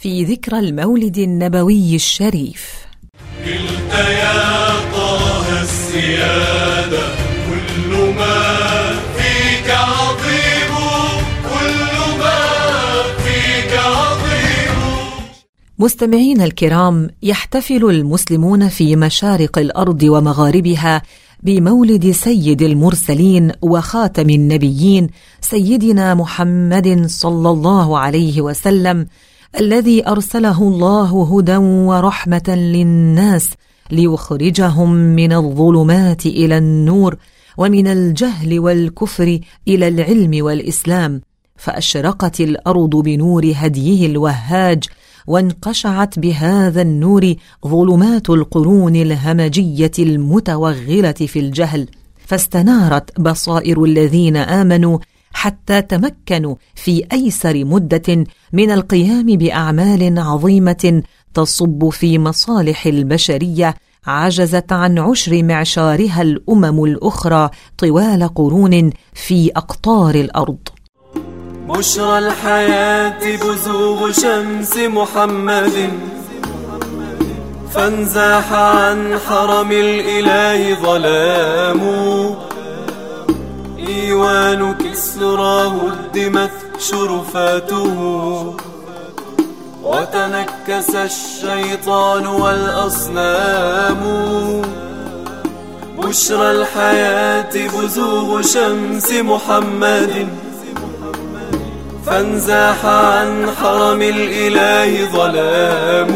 في ذكرى المولد النبوي الشريف. قلت يا طه السيادة كل ما فيك عظيم كل ما فيك عظيم. مستمعين الكرام يحتفل المسلمون في مشارق الأرض ومغاربها بمولد سيد المرسلين وخاتم النبيين سيدنا محمد صلى الله عليه وسلم الذي أرسله الله هدى ورحمة للناس ليخرجهم من الظلمات إلى النور ومن الجهل والكفر إلى العلم والإسلام. فأشرقت الأرض بنور هديه الوهاج وانقشعت بهذا النور ظلمات القرون الهمجية المتوغلة في الجهل. فاستنارت بصائر الذين آمنوا حتى تمكنوا في أيسر مدة من القيام بأعمال عظيمة تصب في مصالح البشرية عجزت عن عشر معشارها الأمم الأخرى طوال قرون في أقطار الأرض. بشرى الحياة بزوغ شمس محمد. فانزاح عن حرم الإله ظلام. إيوان كسرى هدمت شرفاته. وتنكس الشيطان والأصنام. بشرى الحياة بزوغ شمس محمد. فانزاح عن حرم الإله ظلام.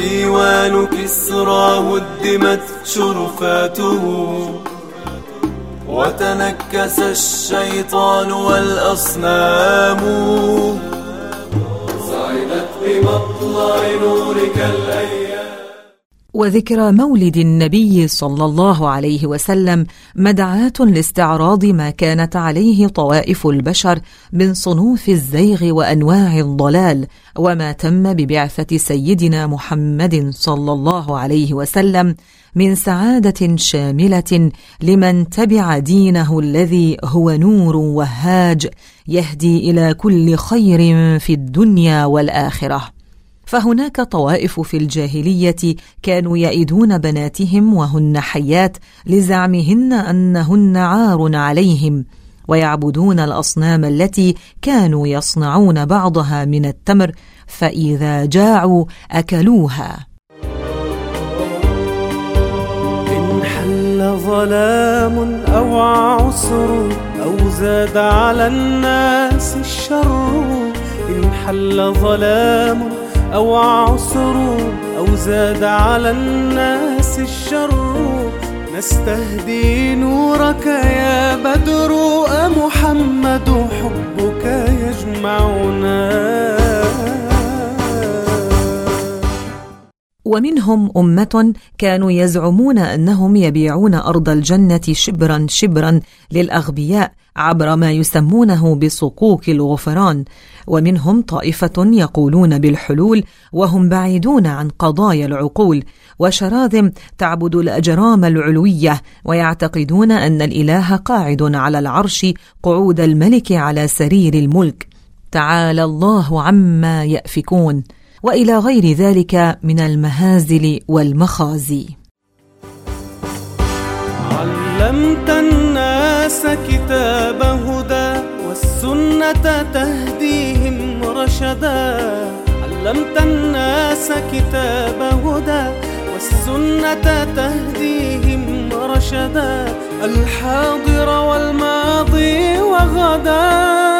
إيوان كسرى هدمت شرفاته. وتنكس الشيطان والأصنام. سعدت بمطلع نورك وذكرى مولد النبي صلى الله عليه وسلم مدعاة لاستعراض ما كانت عليه طوائف البشر من صنوف الزيغ وأنواع الضلال وما تم ببعثة سيدنا محمد صلى الله عليه وسلم من سعادة شاملة لمن تبع دينه الذي هو نور وهاج يهدي إلى كل خير في الدنيا والآخرة. فهناك طوائف في الجاهلية كانوا يئدون بناتهم وهن حيات لزعمهن أنهن عار عليهم ويعبدون الأصنام التي كانوا يصنعون بعضها من التمر فإذا جاعوا أكلوها. إن حل ظلام أو عسر أو زاد على الناس الشر إن حل ظلام أو عسر أو زاد على الناس الشر. نستهدي نورك يا بدر أمحمد حبك يجمعنا. ومنهم أمة كانوا يزعمون أنهم يبيعون أرض الجنة شبرا شبرا للأغبياء عبر ما يسمونه بصكوك الغفران. ومنهم طائفة يقولون بالحلول وهم بعيدون عن قضايا العقول. وشراذم تعبد الأجرام العلوية ويعتقدون أن الإله قاعد على العرش قعود الملك على سرير الملك. تعالى الله عما يأفكون. وإلى غير ذلك من المهازل والمخازي. علمت الناس كتاب هدى والسنة تهديهم رشدا. علمت الناس كتاب هدى والسنة تهديهم رشدا. الحاضر والماضي وغدا.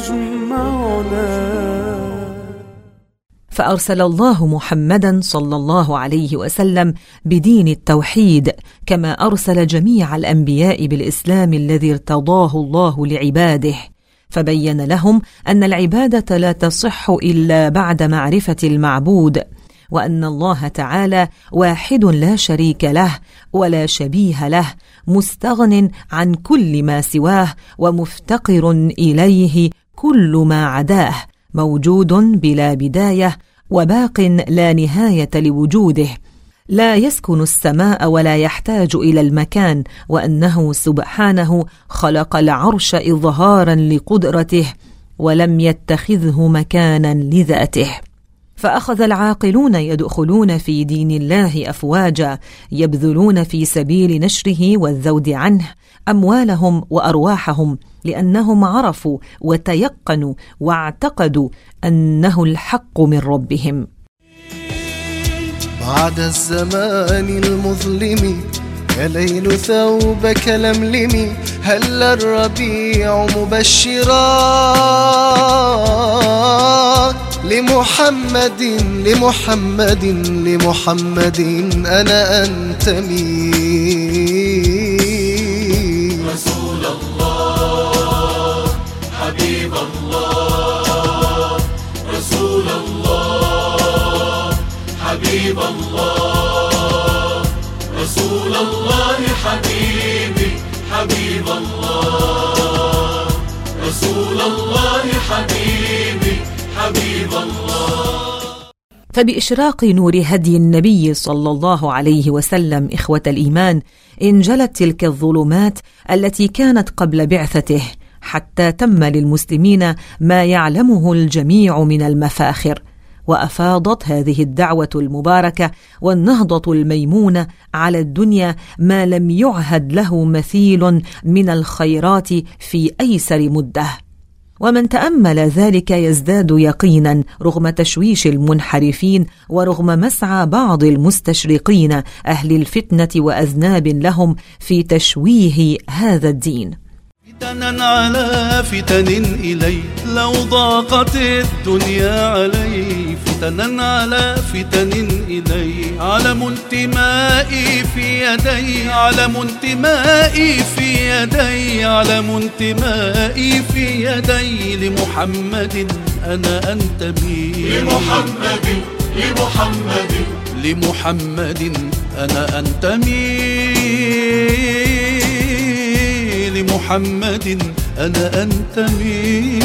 يجمعنا. فأرسل الله محمدا صلى الله عليه وسلم بدين التوحيد كما أرسل جميع الأنبياء بالإسلام الذي ارتضاه الله لعباده. فبين لهم أن العبادة لا تصح إلا بعد معرفة المعبود وأن الله تعالى واحد لا شريك له ولا شبيه له مستغن عن كل ما سواه ومفتقر إليه كل ما عداه موجود بلا بداية وباق لا نهاية لوجوده. لا يسكن السماء ولا يحتاج إلى المكان وأنه سبحانه خلق العرش اظهارا لقدرته ولم يتخذه مكانا لذاته. فأخذ العاقلون يدخلون في دين الله افواجا يبذلون في سبيل نشره والذود عنه أموالهم وأرواحهم لأنهم عرفوا وتيقنوا واعتقدوا أنه الحق من ربهم. بعد الزمان المظلم يا ليل ثوبك لملمي هل الربيع مبشرا؟ لمحمد لمحمد لمحمد أنا أنتمي. فبإشراق نور هدي النبي صلى الله عليه وسلم إخوة الإيمان انجلت تلك الظلمات التي كانت قبل بعثته حتى تم للمسلمين ما يعلمه الجميع من المفاخر. وأفاضت هذه الدعوة المباركة والنهضة الميمونة على الدنيا ما لم يعهد له مثيل من الخيرات في أيسر مدة. ومن تأمل ذلك يزداد يقينا رغم تشويش المنحرفين ورغم مسعى بعض المستشرقين أهل الفتنة وأذناب لهم في تشويه هذا الدين. فتنا على فتن إلي لو ضاقت الدنيا علي. فتنا على فتن إلي علم انتمائي في يدي علم انتمائي في يدي علم انتمائي في يدي. لمحمد أنا أنتمي لمحمد لمحمد. لمحمد أنا أنتمي لمحمد أنا أنتمي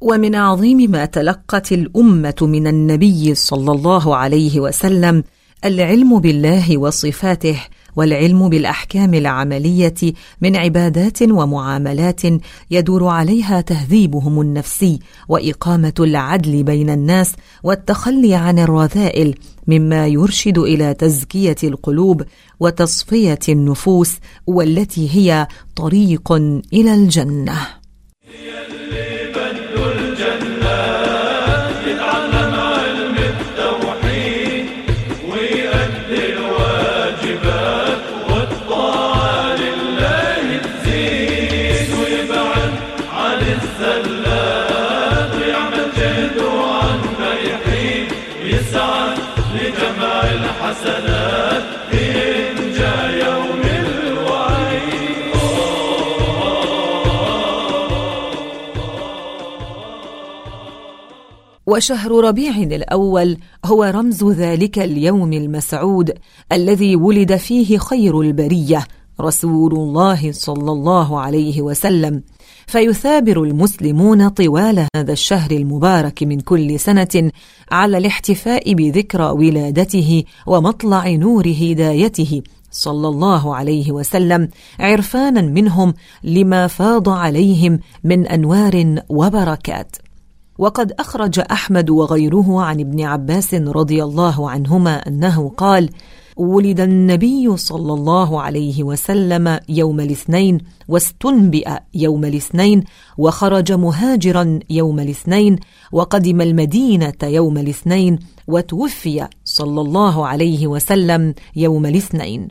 ومن عظيم ما تلقت الأمة من النبي صلى الله عليه وسلم العلم بالله وصفاته والعلم بالأحكام العملية من عبادات ومعاملات يدور عليها تهذيبهم النفسي وإقامة العدل بين الناس والتخلي عن الرذائل مما يرشد إلى تزكية القلوب وتصفية النفوس والتي هي طريق إلى الجنة. وشهر ربيع الأول هو رمز ذلك اليوم المسعود الذي ولد فيه خير البرية رسول الله صلى الله عليه وسلم. فيثابر المسلمون طوال هذا الشهر المبارك من كل سنة على الاحتفاء بذكرى ولادته ومطلع نور هدايته صلى الله عليه وسلم عرفانا منهم لما فاض عليهم من أنوار وبركات. وقد أخرج أحمد وغيره عن ابن عباس رضي الله عنهما أنه قال ولد النبي صلى الله عليه وسلم يوم الاثنين واستنبئ يوم الاثنين وخرج مهاجرا يوم الاثنين وقدم المدينة يوم الاثنين وتوفي صلى الله عليه وسلم يوم الاثنين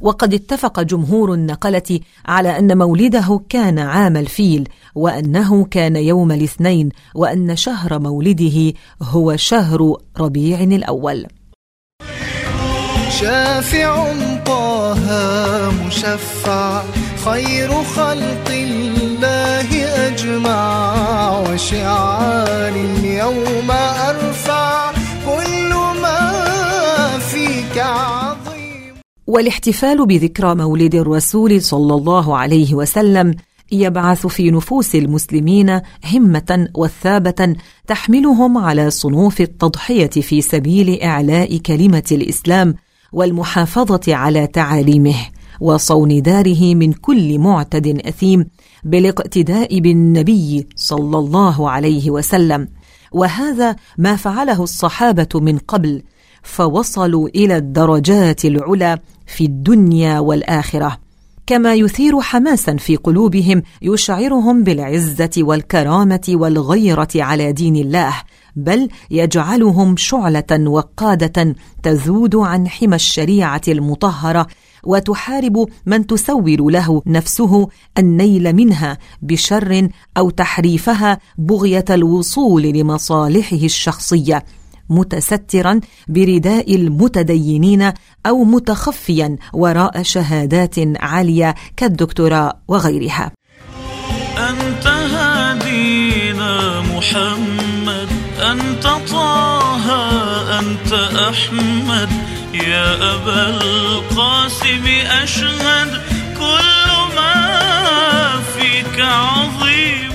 وقد اتفق جمهور النقلة على أن مولده كان عام الفيل وأنه كان يوم الاثنين وأن شهر مولده هو شهر ربيع الأول. شافع طه مشفع خير خلق الله أجمع وشعار اليوم أرفع. والاحتفال بذكرى مولد الرسول صلى الله عليه وسلم يبعث في نفوس المسلمين همة وثابة تحملهم على صنوف التضحية في سبيل إعلاء كلمة الإسلام والمحافظة على تعاليمه وصون داره من كل معتد أثيم بالاقتداء بالنبي صلى الله عليه وسلم. وهذا ما فعله الصحابة من قبل فوصلوا إلى الدرجات العلى في الدنيا والآخرة. كما يثير حماسا في قلوبهم يشعرهم بالعزة والكرامة والغيرة على دين الله بل يجعلهم شعلة وقادة تذود عن حمى الشريعة المطهرة وتحارب من تسول له نفسه النيل منها بشر أو تحريفها بغية الوصول لمصالحه الشخصية. متسترا برداء المتدينين أو متخفيا وراء شهادات عالية كالدكتوراه وغيرها. أنت هادينا محمد أنت طه أنت أحمد. يا أبا القاسم أشهد كل ما فيك عظيم.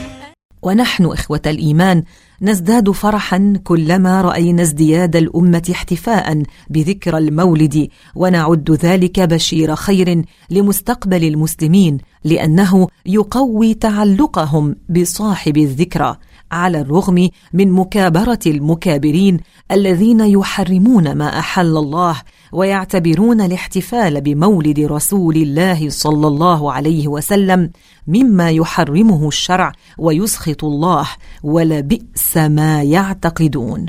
ونحن إخوة الإيمان نزداد فرحا كلما رأينا ازدياد الأمة احتفاء بذكرى المولد ونعد ذلك بشير خير لمستقبل المسلمين لأنه يقوي تعلقهم بصاحب الذكرى. على الرغم من مكابرة المكابرين الذين يحرمون ما أحل الله ويعتبرون الاحتفال بمولد رسول الله صلى الله عليه وسلم مما يحرمه الشرع ويسخط الله ولبئس ما يعتقدون.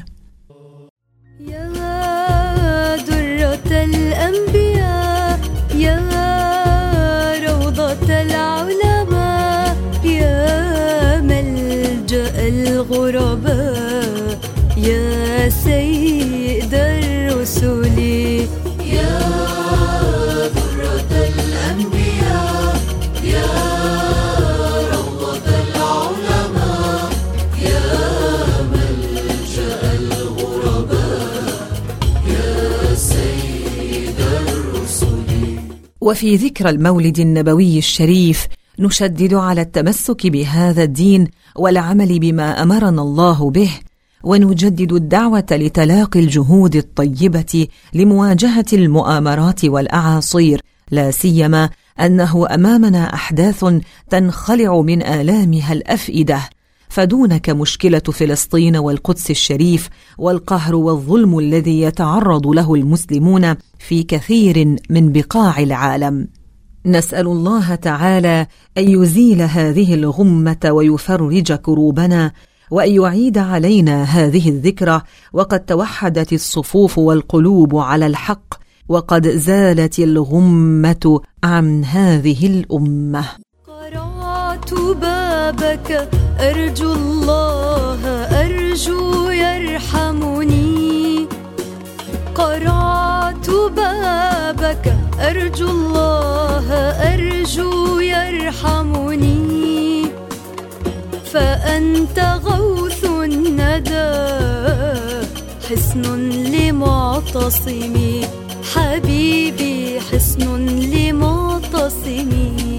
وفي ذكرى المولد النبوي الشريف نشدد على التمسك بهذا الدين والعمل بما أمرنا الله به ونجدد الدعوة لتلاقي الجهود الطيبة لمواجهة المؤامرات والأعاصير لا سيما أنه أمامنا أحداث تنخلع من آلامها الأفئدة. فدونك مشكلة فلسطين والقدس الشريف والقهر والظلم الذي يتعرض له المسلمون في كثير من بقاع العالم. نسأل الله تعالى أن يزيل هذه الغمة ويفرج كروبنا وأن يعيد علينا هذه الذكرى وقد توحدت الصفوف والقلوب على الحق وقد زالت الغمة عن هذه الأمة. قرعت بابك أرجو الله أرجو يرحمني. قرعت بابك أرجو الله أرجو يرحمني. فأنت غوث الندى حصن لمعتصمي. حبيبي حصن لمعتصمي.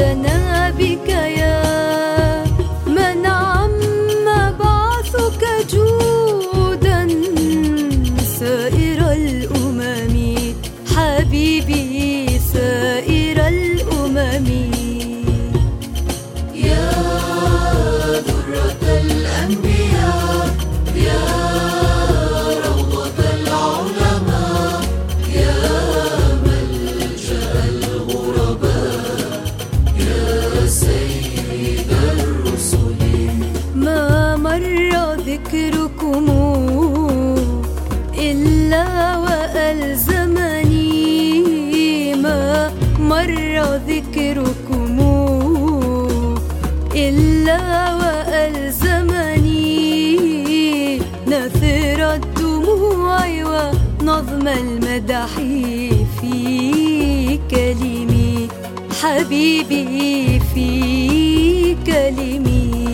جنابك يا ونظم المدح في كلمي حبيبي في كلمي.